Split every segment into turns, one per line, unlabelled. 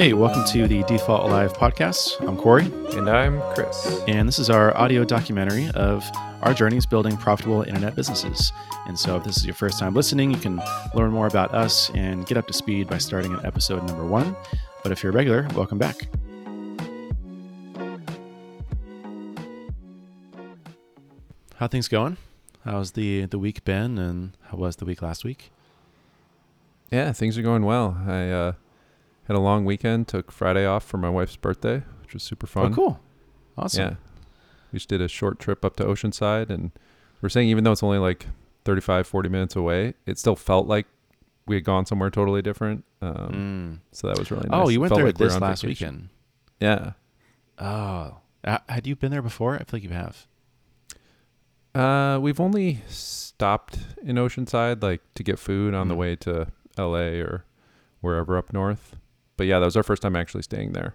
Hey, welcome to the Default Alive podcast. I'm Corey,
And I'm Chris.
and this is our audio documentary of our journeys building profitable internet businesses. And so, if this is your first time listening, you can learn more about us and get up to speed by starting at episode number one. But if you're a regular, welcome back. How things going? How's the the week been, and how was the week last week?
Yeah, things are going well. I uh, had a long weekend, took Friday off for my wife's birthday, which was super fun.
Oh, cool, awesome.
Yeah. We just did a short trip up to Oceanside, and we're saying even though it's only like 35, 40 minutes away, it still felt like we had gone somewhere totally different. Um,
Mm.
So that was really nice.
Oh, you went
Felt
there
like
this last
vacation.
weekend.
Yeah.
Oh, Uh, had you been there before? I feel like you have.
Uh, we've only stopped in Oceanside, like to get food on the
Mm.
way to LA or wherever up north. But yeah, that was our first time actually staying there.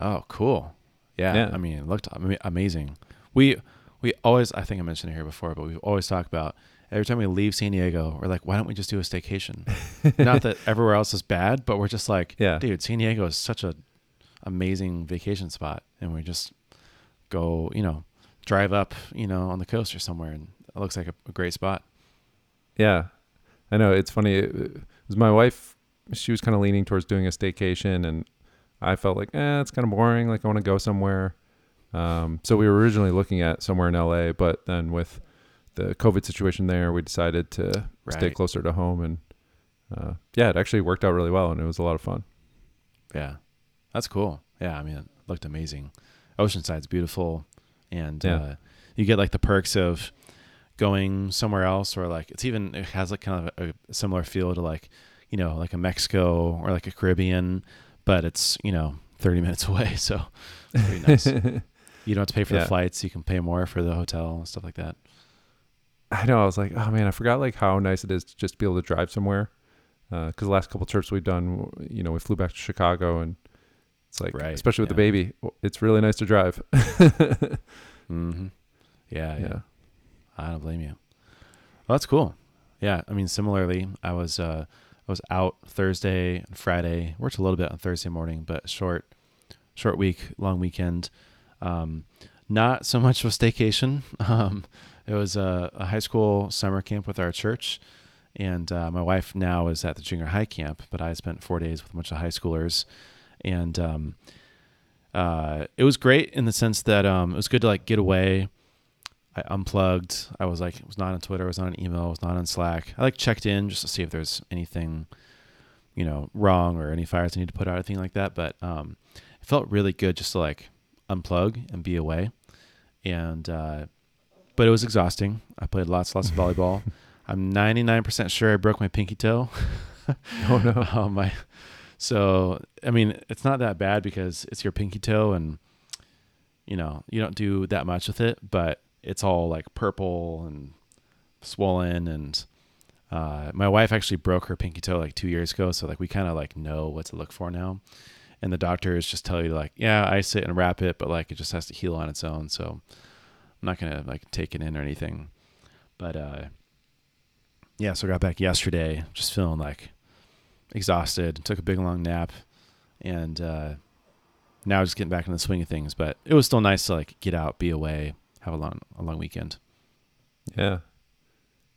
Oh, cool. Yeah,
Yeah.
I mean, it looked amazing. We we always, I think I mentioned it here before, but we always talk about every time we leave San Diego, we're like, why don't we just do a staycation? Not that everywhere else is bad, but we're just like,
Yeah.
dude, San Diego is such a amazing vacation spot, and we just go, you know, drive up, you know, on the coast or somewhere, and it looks like a, a great spot.
Yeah, I know. It's funny. It, it was my wife. She was kind of leaning towards doing a staycation, and I felt like, eh, it's kind of boring. Like I want to go somewhere. Um, so we were originally looking at somewhere in LA, but then with the COVID situation there, we decided to stay closer to home, and uh, yeah, it actually worked out really well, and it was a lot of fun.
Yeah, that's cool. Yeah, I mean, it looked amazing. Oceanside's beautiful, and
Yeah.
uh, you get like the perks of going somewhere else, or like it's even it has like kind of a, a similar feel to like you know like a Mexico or like a Caribbean, but it's you know thirty minutes away, so it's pretty nice. you don't have to pay for
Yeah.
the flights; you can pay more for the hotel and stuff like that.
I know. I was like, oh man, I forgot like how nice it is to just be able to drive somewhere. Because the last couple trips we've done, you know, we flew back to Chicago, and it's like,
Right,
especially with the baby, it's really nice to drive.
Mm-hmm. Yeah, yeah,
yeah.
I don't blame you. Well, that's cool. Yeah, I mean, similarly, I was uh, I was out Thursday and Friday. Worked a little bit on Thursday morning, but short, short week, long weekend. Um, not so much of a staycation. Um, it was a, a high school summer camp with our church, and uh, my wife now is at the junior high camp. But I spent four days with a bunch of high schoolers, and um, uh, it was great in the sense that um, it was good to like get away. I unplugged. I was like, it was not on Twitter, it was not on email, was not on Slack. I like checked in just to see if there's anything, you know, wrong or any fires I need to put out, or anything like that. But um, it felt really good just to like unplug and be away. And uh, but it was exhausting. I played lots, lots of volleyball. I'm 99% sure I broke my pinky toe.
Oh no.
Oh my. So I mean, it's not that bad because it's your pinky toe, and you know you don't do that much with it, but it's all like purple and swollen. And uh, my wife actually broke her pinky toe like two years ago, so like we kind of like know what to look for now. And the doctors just tell you like, yeah, ice it and wrap it, but like it just has to heal on its own. So I'm not gonna like take it in or anything. But uh, yeah, so I got back yesterday, just feeling like exhausted. Took a big long nap, and uh, now just getting back in the swing of things. But it was still nice to like get out, be away, have a long a long weekend.
Yeah.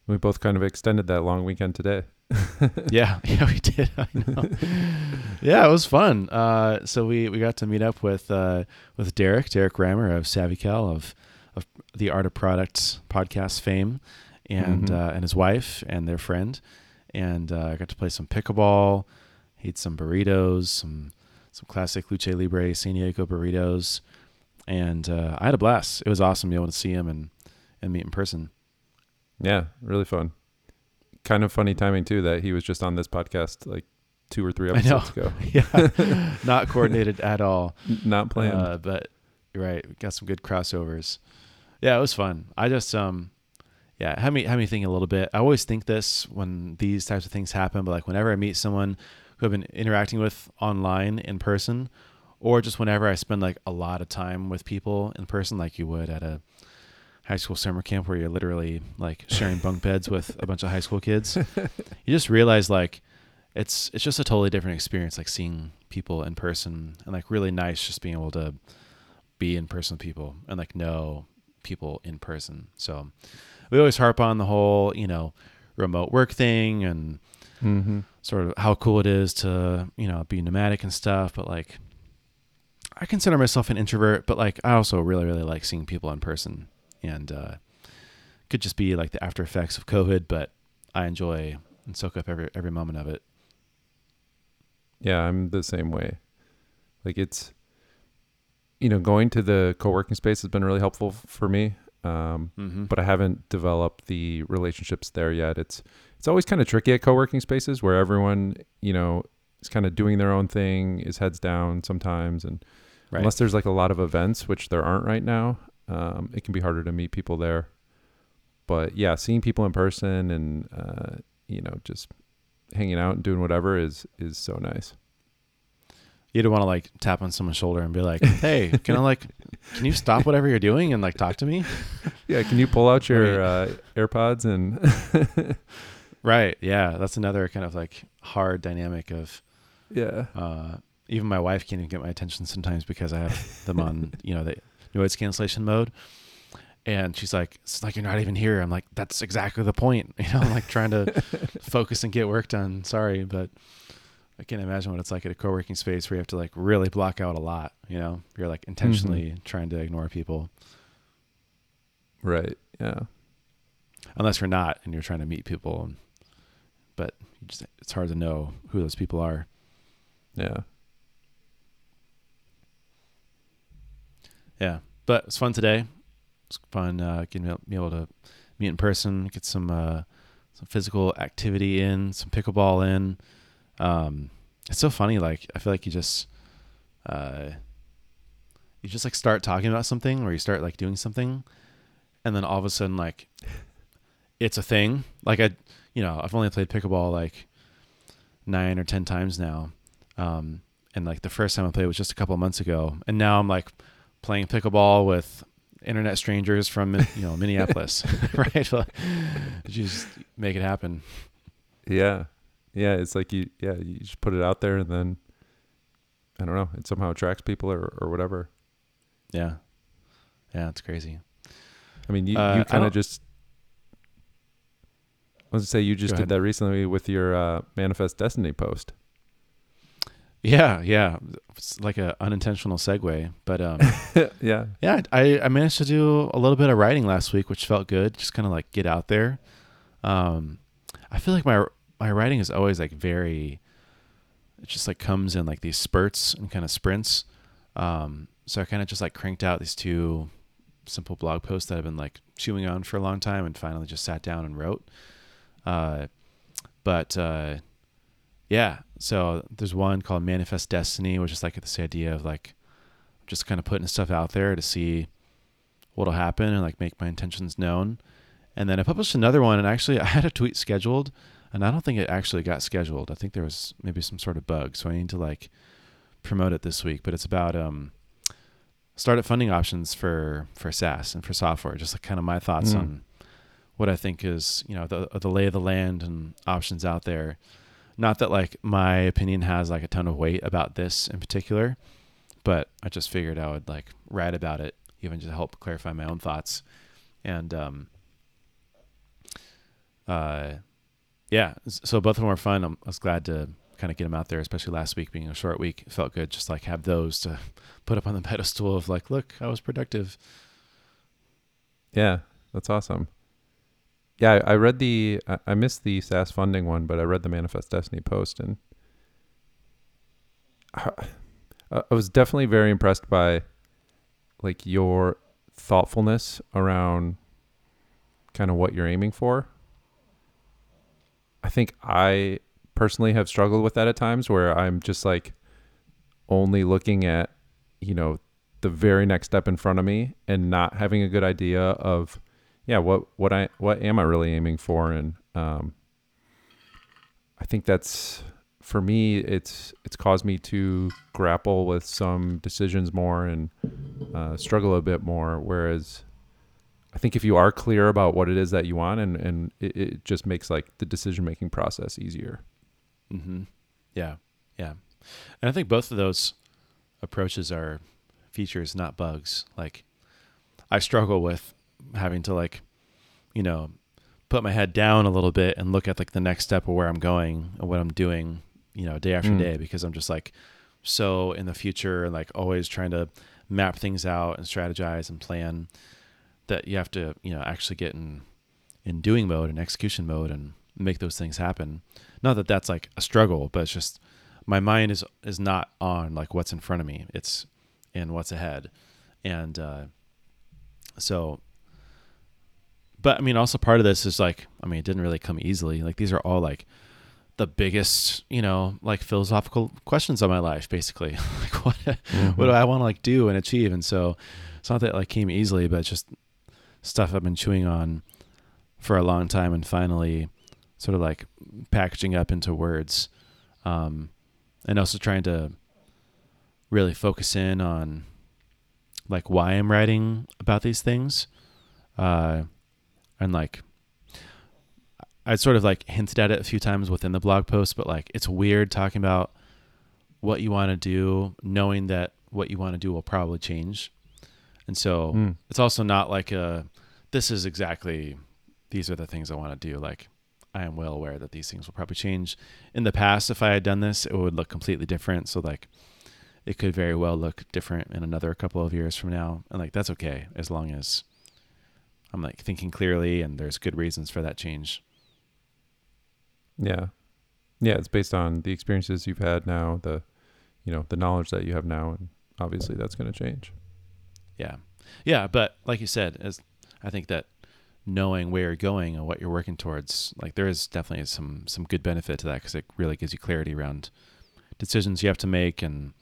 We both kind of extended that long weekend today.
yeah, yeah, we did. I know. yeah, it was fun. Uh, so we we got to meet up with uh, with Derrick, Derrick Reimer of SavvyCal of of the Art of Products podcast fame, and
Mhm.
uh, and his wife and their friend, and uh, I got to play some pickleball, ate some burritos, some some classic Lucha Libre San Diego burritos, and uh, I had a blast. It was awesome to be able to see him and and meet in person.
Yeah, really fun. Kind of funny timing too that he was just on this podcast like two or three episodes ago.
yeah, not coordinated at all.
Not planned.
Uh, but you're right, we got some good crossovers. Yeah, it was fun. I just um yeah, had me had me thinking a little bit. I always think this when these types of things happen, but like whenever I meet someone who I've been interacting with online in person, or just whenever I spend like a lot of time with people in person, like you would at a high school summer camp where you're literally like sharing bunk beds with a bunch of high school kids, you just realize like it's it's just a totally different experience like seeing people in person and like really nice just being able to be in person with people and like know people in person so we always harp on the whole you know remote work thing and
Mm-hmm.
sort of how cool it is to you know be nomadic and stuff but like i consider myself an introvert but like i also really really like seeing people in person and uh could just be like the after effects of covid but i enjoy and soak up every every moment of it
Yeah, I'm the same way. Like it's, you know, going to the co-working space has been really helpful f- for me. Um,
mm-hmm.
but I haven't developed the relationships there yet. It's it's always kind of tricky at co-working spaces where everyone, you know, is kind of doing their own thing, is heads down sometimes, and
right
unless there's like a lot of events, which there aren't right now, um, it can be harder to meet people there. But yeah, seeing people in person and uh, you know just hanging out and doing whatever is is so nice.
you don't want to like tap on someone's shoulder and be like hey can i like can you stop whatever you're doing and like talk to me
Yeah, can you pull out your uh, AirPods and
right yeah that's another kind of like hard dynamic of
yeah,
Uh, even my wife can't even get my attention sometimes because I have them on, you know, the noise cancellation mode. And she's like, "It's like you're not even here." I'm like, "That's exactly the point." You know, I'm like trying to focus and get work done. Sorry, but I can't imagine what it's like at a co-working space where you have to like really block out a lot. You know, you're like intentionally mm-hmm. trying to ignore people,
right, yeah,
unless you're not and you're trying to meet people. And, but you just, it's hard to know who those people are.
yeah.
Yeah, but it's fun today. It's fun uh, getting be able to meet in person, get some uh, some physical activity in, some pickleball in. Um, it's so funny. Like I feel like you just uh, you just like start talking about something, or you start like doing something, and then all of a sudden like it's a thing. Like I, you know, I've only played pickleball like nine or ten times now. Um, and like the first time I played was just a couple months ago, and now I'm like playing pickleball with internet strangers from you know Minneapolis, right? Just make it happen.
Yeah. Yeah. It's like you, yeah, you just put it out there and then, I don't know, it somehow attracts people or, or whatever.
Yeah, yeah, it's crazy.
I mean, you,
Uh,
you kind of just, I was to say, you just did that recently with your uh, Manifest Destiny post.
Yeah, yeah, it's like an unintentional segue, but um,
yeah.
yeah, I I managed to do a little bit of writing last week, which felt good. Just kind of like get out there. Um, I feel like my my writing is always like very. It just like comes in like these spurts and kind of sprints. Um, so I kind of just like cranked out these two simple blog posts that I've been like chewing on for a long time, and finally just sat down and wrote. Uh, but uh, yeah, so there's one called Manifest Destiny, which is like this idea of like just kind of putting stuff out there to see what'll happen and like make my intentions known. And then I published another one, and actually I had a tweet scheduled, and I don't think it actually got scheduled. I think there was maybe some sort of bug, so I need to like promote it this week. But it's about um, startup funding options for for SaaS and for software. Just like kind of my thoughts
Mm.
on what I think is you know the the lay of the land and options out there. Not that like my opinion has like a ton of weight about this in particular, but I just figured I would like write about it, even just to help clarify my own thoughts. And um, uh, yeah, so both of them were fun. I'm, I was glad to kind of get them out there, especially last week being a short week. It felt good just like have those to put up on the pedestal of like, look, I was productive.
Yeah. That's awesome. Yeah. I, read the, I, I missed the SaaS funding one, but I read the Manifest Destiny post and I, I was definitely very impressed by like your thoughtfulness around kind of what you're aiming for. I think I personally have struggled with that at times where I'm just like only looking at, you know, the very next step in front of me and not having a good idea of yeah, what what I what am I really aiming for and um I think that's for me it's it's caused me to grapple with some decisions more and uh, struggle a bit more whereas I think if you are clear about what it is that you want and and it, it just makes like the decision making process easier.
Mm-hmm. Yeah, yeah, and I think both of those approaches are features, not bugs. Like, I struggle with having to like, you know, put my head down a little bit and look at like the next step of where I'm going and what I'm doing, you know, day after
Mm.
day because I'm just like so in the future and like always trying to map things out and strategize and plan that you have to, you know, actually get in in doing mode and execution mode and make those things happen. Not that that's like a struggle, but it's just my mind is is not on like what's in front of me. It's in what's ahead. And uh so but I mean also part of this is like I mean it didn't really come easily. Like these are all like the biggest, you know, like philosophical questions of my life basically. like what what do I want to like do and achieve? And so it's not that it like came easily, but just stuff I've been chewing on for a long time and finally sort of like packaging up into words. Um and also trying to really focus in on like why I'm writing about these things. Uh and like I sort of like hinted at it a few times within the blog post, but like it's weird talking about what you want to do, knowing that what you want to do will probably change. And so
Mm.
it's also not like a this is exactly these are the things I want to do. Like I am well aware that these things will probably change. In the past, if I had done this, it would look completely different. So like it could very well look different in another couple of years from now. And like that's okay as long as I'm like thinking clearly and there's good reasons for that change.
Yeah. Yeah, it's based on the experiences you've had now, the you know, the knowledge that you have now and obviously that's going to change.
Yeah. Yeah, but like you said, as I think that knowing where you're going and what you're working towards, like there is definitely some some good benefit to that because it really gives you clarity around decisions you have to make and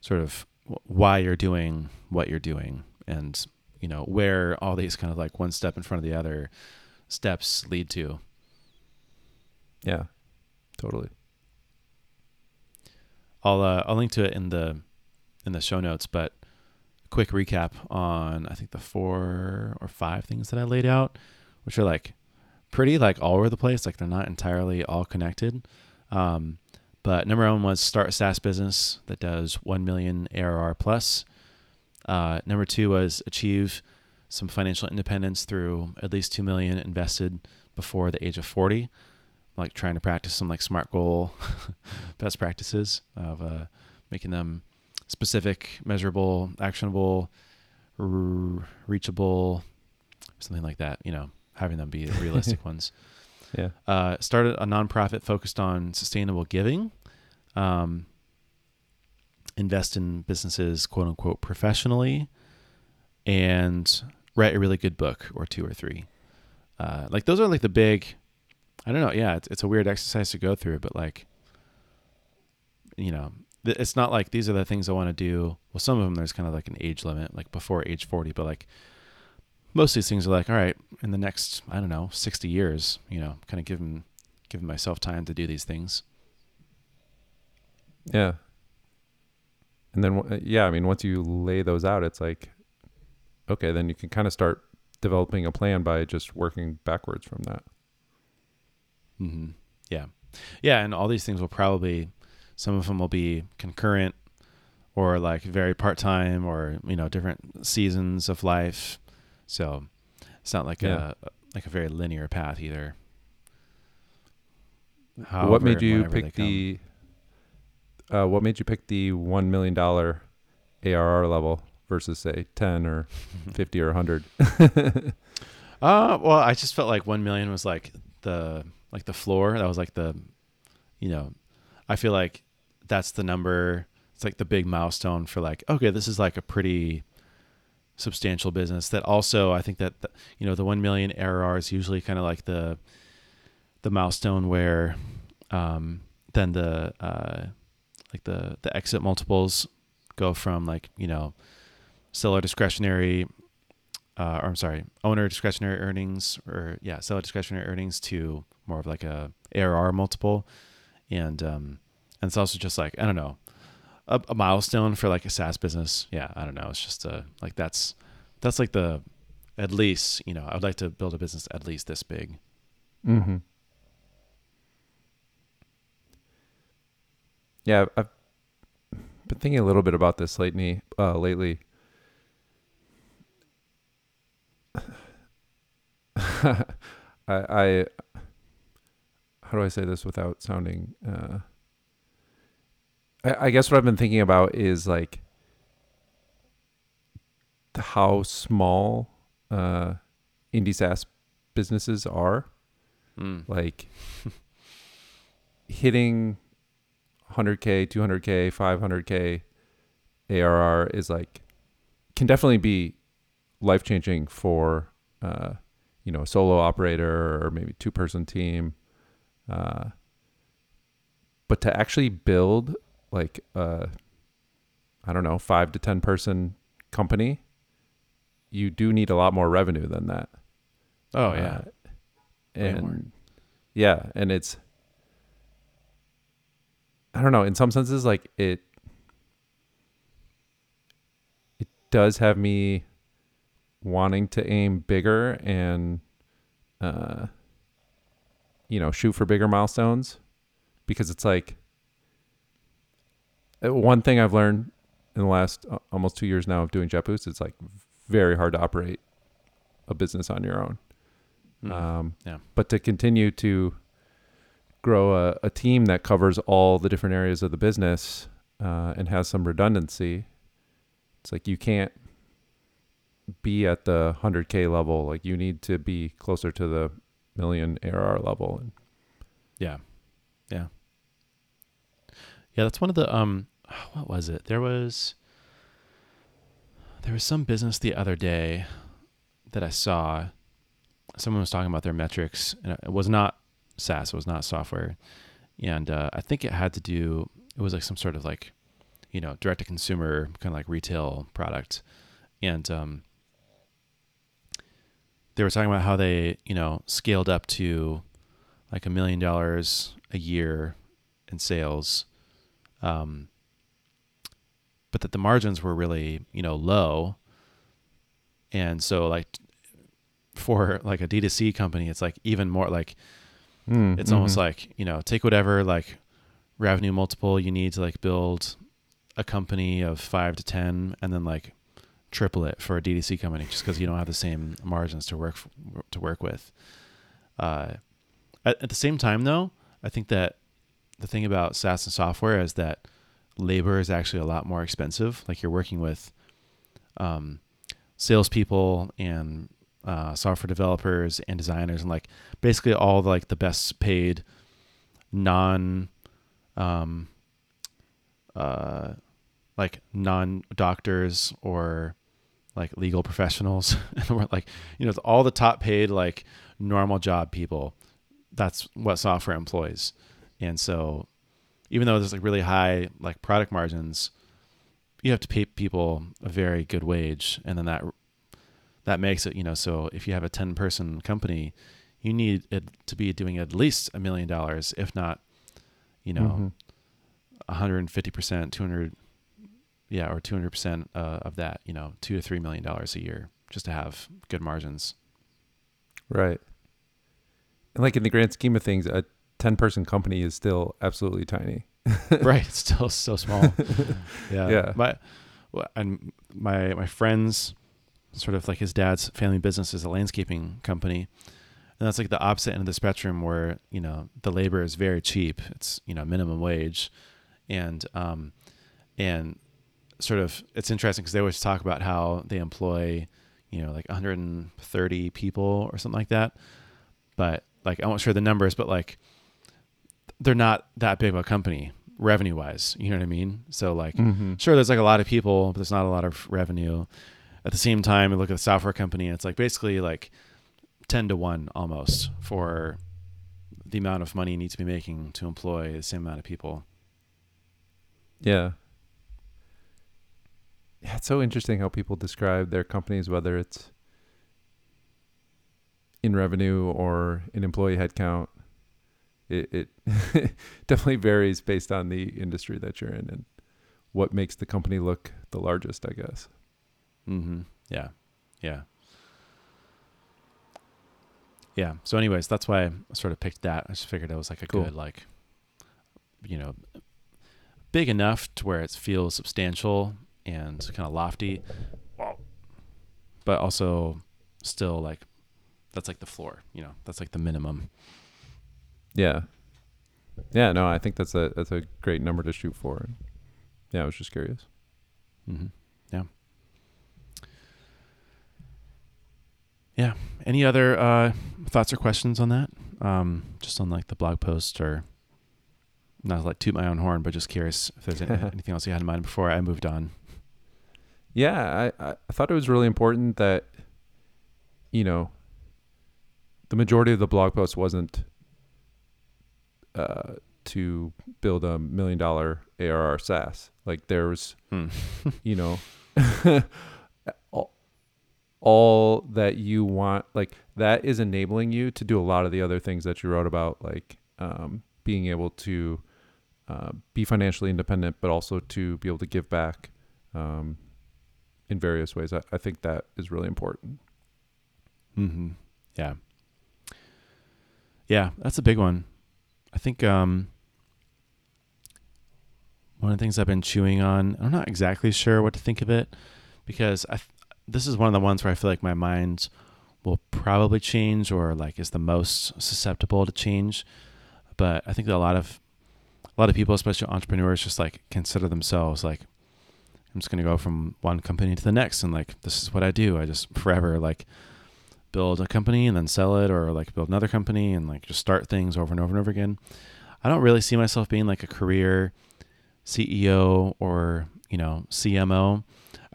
sort of why you're doing what you're doing and you know where all these kind of like one step in front of the other steps lead to.
Yeah. Totally.
I'll uh, I'll link to it in the in the show notes, but quick recap on I think the four or five things that I laid out, which are like pretty like all over the place. Like they're not entirely all connected. Um, but number one was start a SaaS business that does one million ARR plus. Uh, number two was achieve some financial independence through at least two million invested before the age of forty. Like trying to practice some like smart goal best practices of uh, making them specific, measurable, actionable, r- reachable, something like that. You know, having them be realistic ones.
Yeah.
Uh, started a nonprofit focused on sustainable giving. Um, invest in businesses, quote unquote, professionally, and write a really good book or two or three. Uh, like those are like the big. I don't know. Yeah, it's, it's a weird exercise to go through, but like, you know, it's not like these are the things I want to do. Well, some of them there's kind of like an age limit, like before age 40, but like most of these things are like, all right, in the next, I don't know, 60 years, you know, kind of giving, giving myself time to do these things.
Yeah. And then, yeah, I mean, once you lay those out, it's like, okay, then you can kind of start developing a plan by just working backwards from that.
hmm Yeah. Yeah. And all these things will probably, some of them will be concurrent or like very part time or, you know, different seasons of life. So it's not like
Yeah.
a, like a very linear path either.
what made you pick the, uh, what made you pick the $1 million ARR level versus say 10 or 50 or 100?
Uh, well, I just felt like one million was like the like the floor. That was like the, you know, I feel like that's the number. It's like the big milestone for like okay, this is like a pretty substantial business. That also I think that the, you know the one million ARR is usually kind of like the the milestone where um, then the uh, like the the exit multiples go from like you know seller discretionary uh, or I'm sorry, owner discretionary earnings, or yeah, seller discretionary earnings to more of like a ARR multiple, and um, and it's also just like I don't know, a, a milestone for like a SaaS business. Yeah, I don't know. It's just a like that's that's like the at least you know I would like to build a business at least this big.
mm-hmm. Yeah, I've been thinking a little bit about this lately. Uh, lately, I, I, how do I say this without sounding? Uh, I, I guess what I've been thinking about is like how small uh, indie SaaS businesses are.
Mm.
Like hitting 100k, 200k, 500k ARR is like can definitely be life changing for uh, you know a solo operator or maybe two person team. Uh, but to actually build like a I don't know five to ten person company, you do need a lot more revenue than that.
Oh yeah,
Uh, and yeah, and it's I don't know. In some senses, like it, it does have me wanting to aim bigger and, uh, you know, shoot for bigger milestones, because it's like uh, one thing I've learned in the last uh, almost two years now of doing JetBoost. It's like very hard to operate a business on your own.
Mm.
Um,
yeah.
But to continue to grow a, a team that covers all the different areas of the business uh, and has some redundancy, it's like you can't be at the 100K level. Like you need to be closer to the million ARR level.
Yeah. Yeah. Yeah, that's one of the um what was it? There was there was some business the other day that I saw. Someone was talking about their metrics and it was not SaaS, it was not software. And uh, I think it had to do it was like some sort of like you know, direct to consumer kind of like retail product. And um they were talking about how they, you know, scaled up to like a million dollars a year in sales, um, but that the margins were really you know low, and so like for like a D2C company, it's like even more like
Mm,
it's almost
mhm.
like you know take whatever like revenue multiple you need to like build a company of five to ten, and then like triple it for a D2C company just because you don't have the same margins to work f- to work with. Uh, at, at the same time, though, I think that the thing about SaaS and software is that labor is actually a lot more expensive. Like you're working with um, salespeople and uh, software developers and designers, and like basically all the, like the best paid non um, uh, like non doctors or like legal professionals. And like you know all the top paid like normal job people that's what software employs. And so even though there's like really high like product margins you have to pay people a very good wage. And then that that makes it you know so if you have a 10 person company you need it to be doing at least a million dollars if not you know
Mhm.
150% 200 yeah or 200% uh, of that you know 2 to 3 million dollars a year just to have good margins
Right. And like in the grand scheme of things, a 10 person company is still absolutely tiny.
right it's still so small yeah
Yeah.
my and my my friends sort of like his dad's family business is a landscaping company. And that's like the opposite end of the spectrum where you know the labor is very cheap. It's you know minimum wage. And um and sort of it's interesting because they always talk about how they employ you know like 130 people or something like that. But like i'm not sure the numbers but like they're not that big of a company revenue wise you know what i mean? So like
Mm-hmm.
sure there's like a lot of people but there's not a lot of revenue at the same time you look at the software company and it's like basically like 10 to 1 almost for the amount of money you need to be making to employ the same amount of people
Yeah. Yeah, it's so interesting how people describe their companies, whether it's in revenue or in employee headcount. It, it definitely varies based on the industry that you're in and what makes the company look the largest, I guess.
Mm-hmm. yeah yeah yeah so anyways that's why i sort of picked that i just figured it was like a
Cool.
good like you know big enough to where it feels substantial and kind of lofty, but also still like that's like the floor. You know, that's like the minimum.
Yeah. Yeah, no, I think that's a that's a great number to shoot for. Yeah, I was just curious.
Mm-hmm. Yeah. Any other uh, thoughts or questions on that? Um, just on like the blog post or not to like toot my own horn, but just curious if there's any, anything else you had in mind before I moved on.
Yeah, I, I thought it was really important that, you know, the majority of the blog post wasn't uh, to build a million dollar ARR SaaS. Like there's,
Hmm.
you know, all that you want, like that is enabling you to do a lot of the other things that you wrote about, like um, being able to uh, be financially independent, but also to be able to give back um, in various ways. I, I think that is really important.
Mm-hmm. Yeah. Yeah, that's a big one. I think um, one of the things I've been chewing on, I'm not exactly sure what to think of it because I th- this is one of the ones where I feel like my mind will probably change or like is the most susceptible to change. But I think that a lot of a lot of people, especially entrepreneurs, just like consider themselves like I'm just gonna go from one company to the next and like this is what I do. I just forever like build a company and then sell it or like build another company and like just start things over and over and over again. I don't really see myself being like a career CEO or, you know, CMO.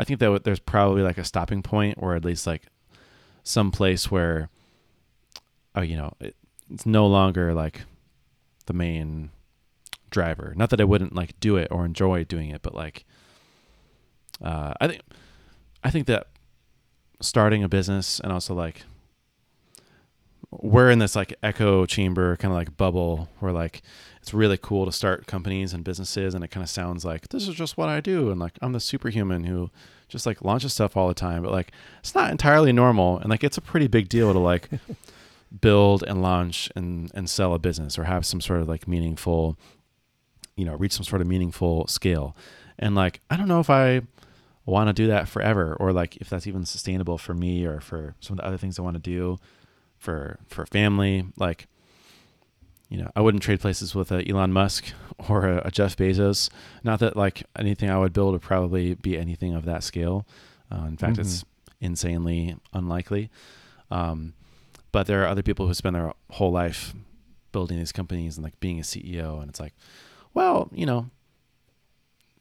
I think that there's probably like a stopping point or at least like some place where oh, you know, it, it's no longer like the main driver. Not that I wouldn't like do it or enjoy doing it, but like uh I think I think that starting a business and also like we're in this like echo chamber kind of like bubble where like it's really cool to start companies and businesses and it kind of sounds like this is just what I do and like I'm the superhuman who just like launches stuff all the time but like it's not entirely normal and like it's a pretty big deal to like build and launch and and sell a business or have some sort of like meaningful you know reach some sort of meaningful scale. And like I don't know if I want to do that forever or like if that's even sustainable for me or for some of the other things I want to do for for family. Like you know I wouldn't trade places with a Elon Musk or a, a Jeff Bezos. Not that like anything I would build would probably be anything of that scale. Uh, in fact it's insanely unlikely. Um, but there are other people who spend their whole life building these companies and like being a CEO and it's like well you know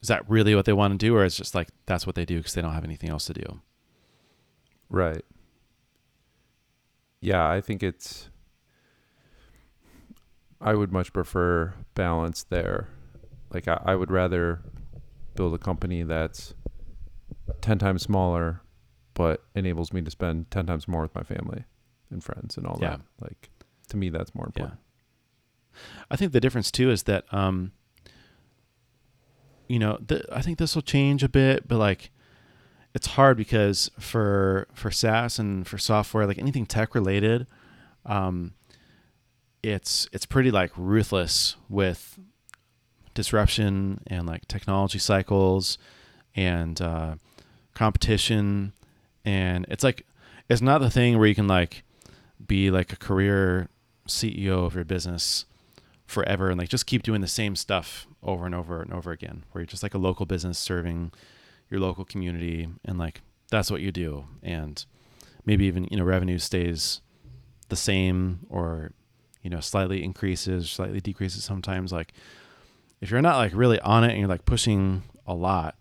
is that really what they want to do or is just like that's what they do because they don't have anything else to do?
Right. Yeah, I think it's. I would much prefer balance there. Like, I, I would rather build a company that's 10 times smaller, but enables me to spend 10 times more with my family and friends and all
Yeah.
that. Like, to me, that's more
yeah
important.
i think the difference too is that um you know th- i think this will change a bit but like it's hard because for for SaaS and for software, like anything tech related, um, it's it's pretty like ruthless with disruption and like technology cycles and uh, competition, and it's like it's not the thing where you can like be like a career CEO of your business forever and like just keep doing the same stuff over and over and over again, where you're just like a local business serving your local community and like that's what you do. And maybe even you know revenue stays the same or you know slightly increases slightly decreases sometimes. Like if you're not like really on it and you're like pushing a lot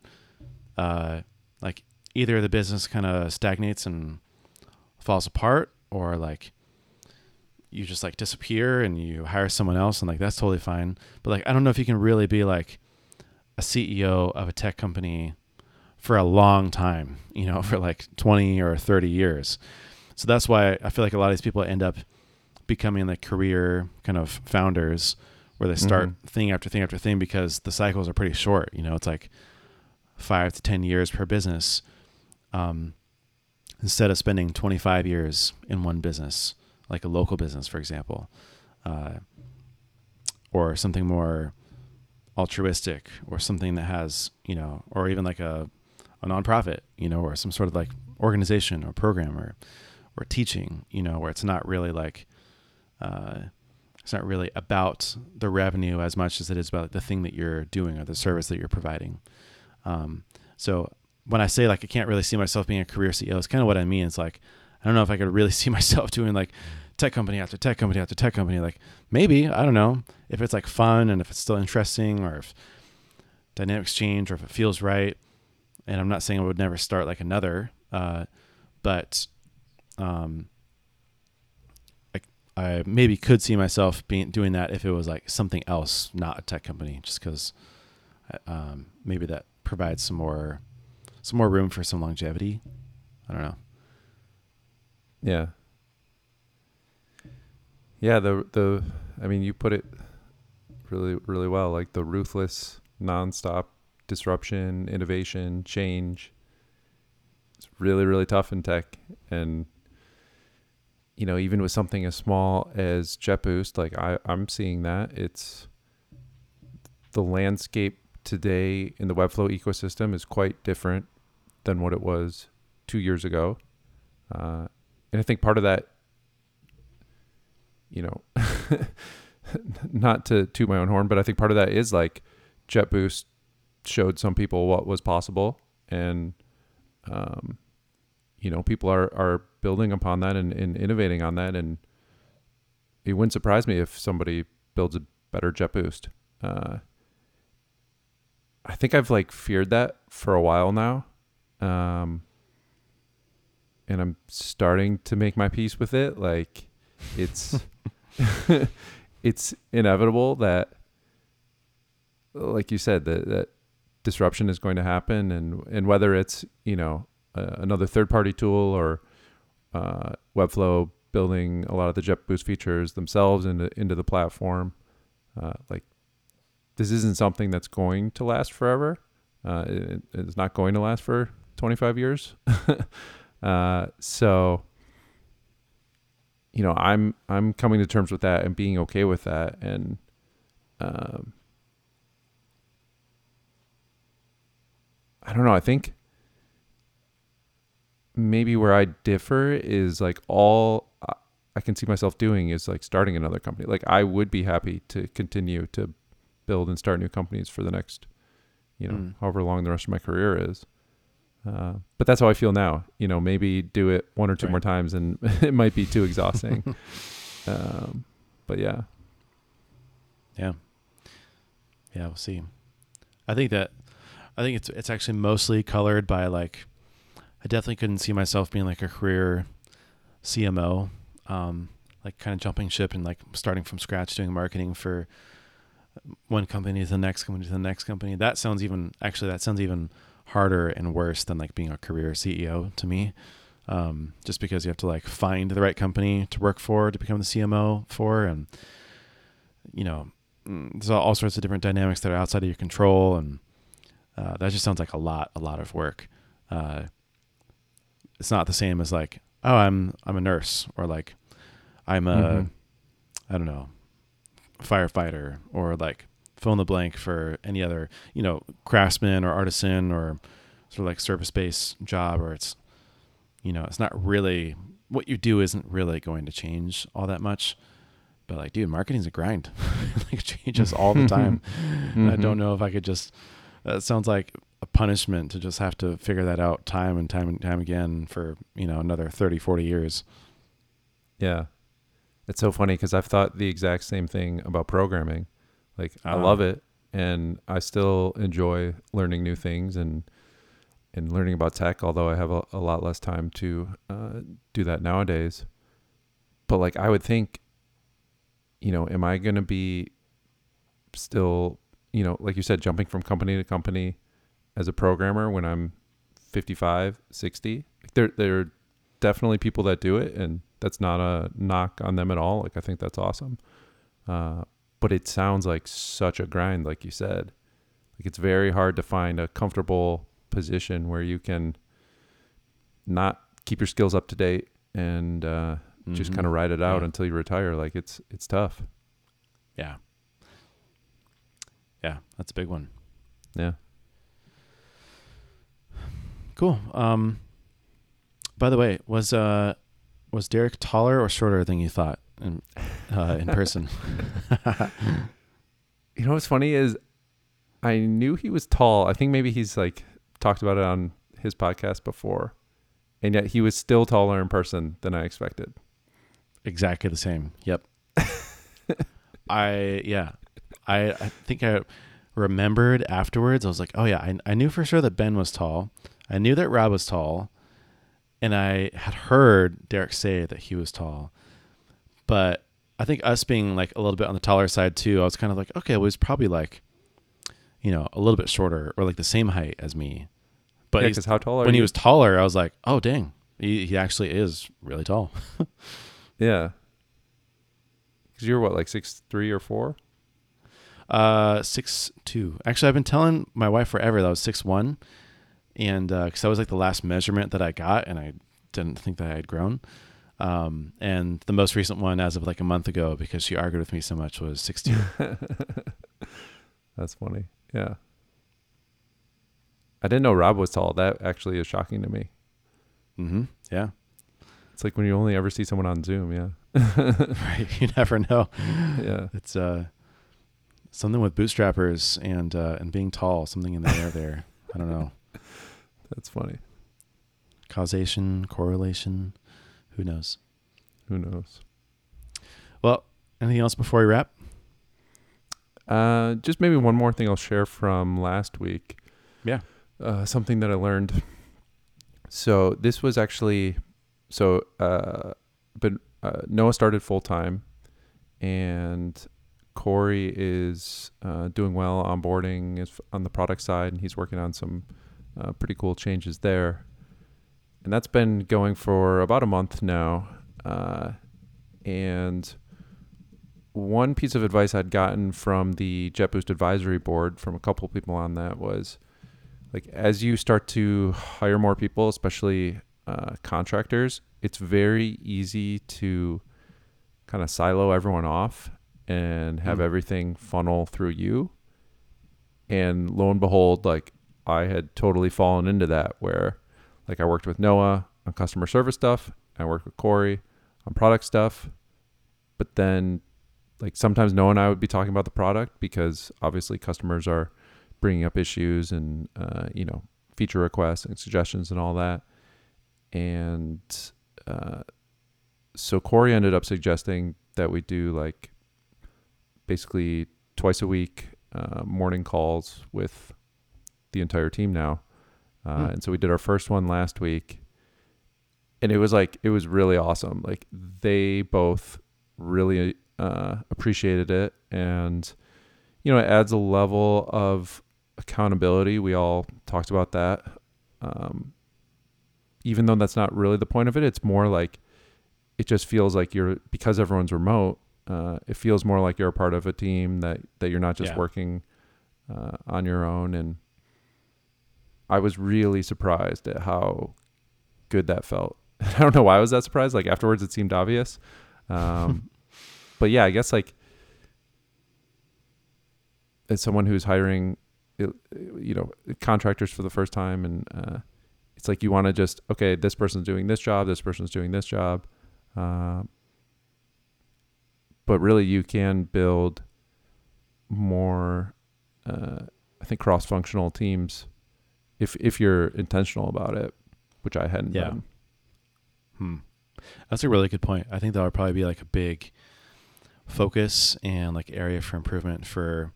uh like either the business kind of stagnates and falls apart or like you just like disappear and you hire someone else and like that's totally fine. But like i don't know if you can really be like a ceo of a tech company for a long time, you know, for like 20 or 30 years. So that's why I feel like a lot of these people end up becoming like career kind of founders where they start
Mhm.
thing after thing after thing because the cycles are pretty short. You know, it's like five to 10 years per business um, instead of spending 25 years in one business, like a local business, for example, uh, or something more altruistic or something that has you know or even like a a nonprofit you know or some sort of like organization or program or or teaching you know where it's not really like uh, it's not really about the revenue as much as it is about the thing that you're doing or the service that you're providing um, so when I say like I can't really see myself being a career CEO, it's kind of what I mean. It's like I don't know if I could really see myself doing like tech company after tech company after tech company. Like maybe I don't know if it's like fun and if it's still interesting or if dynamics change or if it feels right. And I'm not saying I would never start like another, uh, but um, I, I maybe could see myself being doing that if it was like something else, not a tech company, just because um, maybe that provides some more some more room for some longevity. I don't know.
Yeah. Yeah, the the I mean you put it really really well like the ruthless nonstop disruption, innovation, change. It's really really tough in tech and you know, even with something as small as JetBoost, like I I'm seeing that it's the landscape today in the Webflow ecosystem is quite different than what it was two years ago. Uh, and I think part of that, you know, not to toot my own horn, but I think part of that is like JetBoost showed some people what was possible, and um, you know, people are are building upon that and, and innovating on that, and it wouldn't surprise me if somebody builds a better JetBoost. Uh, I think I've like feared that for a while now. Um, and I'm starting to make my peace with it. Like it's it's inevitable that like you said that that disruption is going to happen and and whether it's, you know, uh, another third party tool or uh, Webflow building a lot of the JetBoost features themselves into into the platform, uh, like this isn't something that's going to last forever. Uh, it, it's not going to last for 25 years. uh, so, you know, I'm I'm coming to terms with that and being okay with that, and um, I don't know. I think maybe where I differ is like all I can see myself doing is like starting another company. Like I would be happy to continue to build and start new companies for the next, you know, mm. however long the rest of my career is. Uh, but that's how I feel now. You know, maybe do it one or two right. more times, and it might be too exhausting. um, but yeah,
yeah, yeah. We'll see. I think that I think it's it's actually mostly colored by like I definitely couldn't see myself being like a career CMO, um, like kind of jumping ship and like starting from scratch doing marketing for one company to the next company to the next company. That sounds even actually that sounds even harder and worse than like being a career CEO to me. Um, just because you have to like find the right company to work for to become the CMO for, and you know, mm, there's all sorts of different dynamics that are outside of your control, and uh, that just sounds like a lot, a lot of work. Uh, it's not the same as like, oh, I'm I'm a nurse, or like, I'm a, mm-hmm. I don't know, firefighter or like fill in the blank for any other, you know, craftsman or artisan or sort of like service based job or it's, you know, it's not really what you do isn't really going to change all that much. But like, dude, marketing's a grind. like it changes all the time. mm-hmm. I don't know if I could just, that sounds like a punishment to just have to figure that out time and time and time again for, you know, another 30, 40 years.
Yeah. It's so funny because I've thought the exact same thing about programming. Like uh, I love it, and I still enjoy learning new things and and learning about tech. Although I have a, a lot less time to uh, do that nowadays. But like I would think, you know, am I going to be still, you know, like you said, jumping from company to company as a programmer when I'm 55, 60? There, there are definitely people that do it, and that's not a knock on them at all. Like I think that's awesome. Uh, but it sounds like such a grind, like you said. Like it's very hard to find a comfortable position where you can not keep your skills up to date and uh, mm-hmm. just kind of ride it out yeah. until you retire. Like it's it's tough.
Yeah. Yeah, that's a big one.
Yeah.
Cool. Um, by the way, was uh, was Derrick taller or shorter than you thought in uh, in person?
You know what's funny is I knew he was tall. I think maybe he's like talked about it on his podcast before. And yet he was still taller in person than I expected.
exactly the same. Yep. I yeah. I I think I remembered afterwards. I was like, oh yeah, I I knew for sure that Ben was tall. I knew that Rob was tall, and I had heard Derrick say that he was tall. But I think us being like a little bit on the taller side too, I was kind of like, okay, well, he's probably like, you know, a little bit shorter or like the same height as me. But
yeah, how tall
when
you?
he was taller, I was like, oh dang, he, he actually is really tall.
yeah. Because you're what, like six three or four?
Uh, six two. Actually, I've been telling my wife forever that I was six one, and because that was like the last measurement that I got, and I didn't think that I had grown. Um, and the most recent one, as of like a month ago, because she argued with me so much, was six two.
That's funny. Yeah. I didn't know Rob was tall. That actually is shocking to me.
mm-hmm. Yeah.
It's like when you only ever see someone on Zoom. Yeah.
Right. You never know.
yeah.
It's uh something with bootstrappers and uh, and being tall. Something in the air there. I don't know.
That's funny.
Causation, correlation. Who knows?
Who knows?
Well, anything else before we wrap?
Uh, just maybe one more thing I'll share from last week.
Yeah.
Uh, something that I learned. So this was actually, so uh, but uh, Noah started full time, and Corey is uh, doing well onboarding is on the product side, and he's working on some uh, pretty cool changes there. And that's been going for about a month now. Uh, and one piece of advice I'd gotten from the JetBoost advisory board from a couple people on that was like as you start to hire more people, especially uh, contractors, it's very easy to kind of silo everyone off and have
Mm.
everything funnel through you. And lo and behold, like I had totally fallen into that where like I worked with Noah on customer service stuff, I worked with Corey on product stuff, but then like sometimes Noah and I would be talking about the product because obviously customers are bringing up issues and uh, you know feature requests and suggestions and all that. And uh, so Corey ended up suggesting that we do like basically twice a week uh, morning calls with the entire team now. Uh,
Hmm.
And so we did our first one last week, and it was like it was really awesome. Like they both really uh, appreciated it, and you know it adds a level of accountability. We all talked about that. Um, even though that's not really the point of it, it's more like it just feels like you're because everyone's remote. Uh, it feels more like you're a part of a team that that you're not just
Yeah.
working uh, on your own. And I was really surprised at how good that felt. I don't know why I was that surprised. Like afterwards, it seemed obvious. Um, but yeah, I guess like as someone who's hiring, you know, contractors for the first time, and uh, it's like you want to just okay, this person's doing this job, this person's doing this job, uh, but really you can build more, uh, I think, cross-functional teams if if you're intentional about it, which I hadn't
Yeah.
been.
Hmm. That's a really good point. I think that would probably be like a big focus and like area for improvement for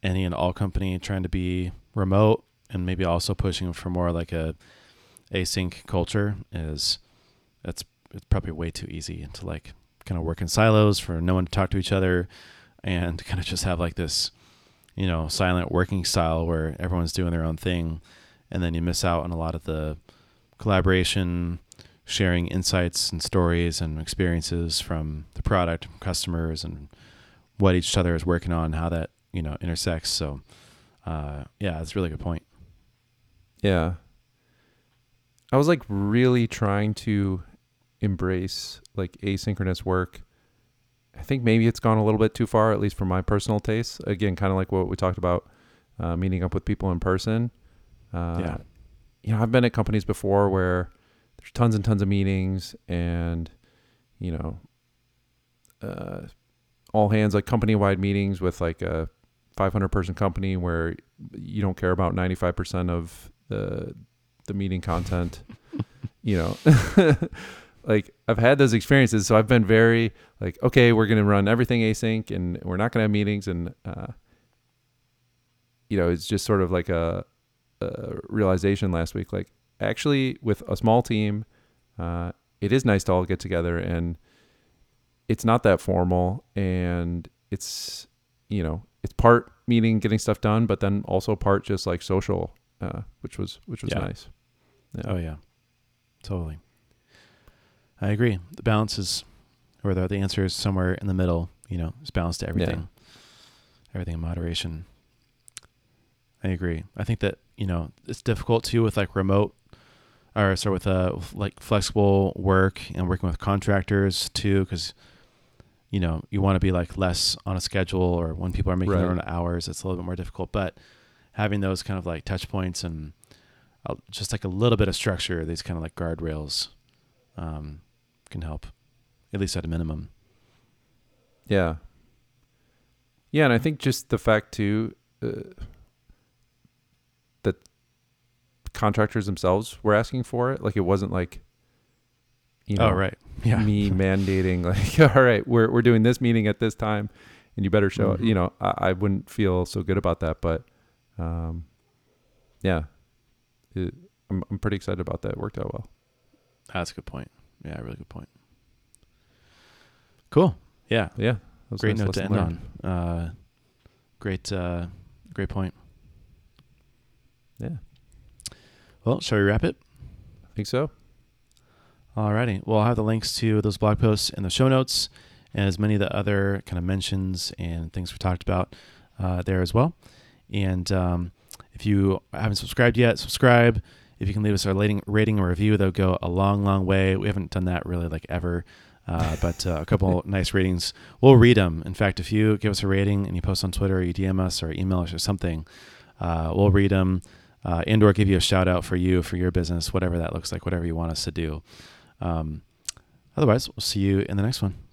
any and all company trying to be remote and maybe also pushing for more like a async culture is that's it's probably way too easy to like kind of work in silos for no one to talk to each other and kind of just have like this you know silent working style where everyone's doing their own thing and then you miss out on a lot of the collaboration sharing insights and stories and experiences from the product, customers, and what each other is working on, how that you know intersects. So, uh, yeah, that's a really good point.
Yeah. I was like really trying to embrace like asynchronous work I think maybe it's gone a little bit too far, at least for my personal taste. Again, kind of like what we talked about, uh, meeting up with people in person. Uh,
Yeah.
You know, I've been at companies before where there's tons and tons of meetings, and you know, uh, all hands like company wide meetings with like a 500 person company where you don't care about 95% of the the meeting content. you know, like I've had those experiences, so I've been very like, okay, we're gonna run everything async, and we're not gonna have meetings, and uh, you know, it's just sort of like a, a realization last week, like actually with a small team, uh, it is nice to all get together, and it's not that formal, and it's you know, it's part meeting, getting stuff done, but then also part just like social, uh, which was which was
Yeah.
nice. Yeah.
Oh yeah, totally. I agree. The balance is, or the the answer is somewhere in the middle. You know, it's balanced to everything. Everything in moderation. I agree. I think that you know it's difficult too with like remote, or so with uh with, like flexible work and working with contractors too, because you know you want to be like less on a schedule or when people are making their own hours, it's a little bit more difficult. But having those kind of like touch points and uh, just like a little bit of structure, these kind of like guardrails, um, can help, at least at a minimum.
Yeah. Yeah, and I think just the fact too uh, that contractors themselves were asking for it, like it wasn't like you know
oh right, yeah,
me mandating like all right, we're we're doing this meeting at this time and you better show up.
Mhm.
You know, I, I wouldn't feel so good about that, but um yeah. It, I'm I'm pretty excited about that. It worked out well.
that's a good point. Yeah, really good point. Cool. Yeah,
Yeah. that was
great
nice
note to end
learned.
on. Uh, great, uh, great point.
Yeah.
Well, shall we wrap it?
I think so.
Alrighty. Well, I'll have the links to those blog posts in the show notes and as many of the other kind of mentions and things we talked about uh, there as well. And um, if you haven't subscribed yet, subscribe. If you can leave us a rating, rating or review, that'll go a long, long way. We haven't done that really like ever, uh, but uh, a couple nice ratings. We'll read them. In fact, if you give us a rating and you post on Twitter or you DM us or email us or something, uh, we'll read them uh, and or give you a shout out for you, for your business, whatever that looks like, whatever you want us to do. Um, otherwise, we'll see you in the next one.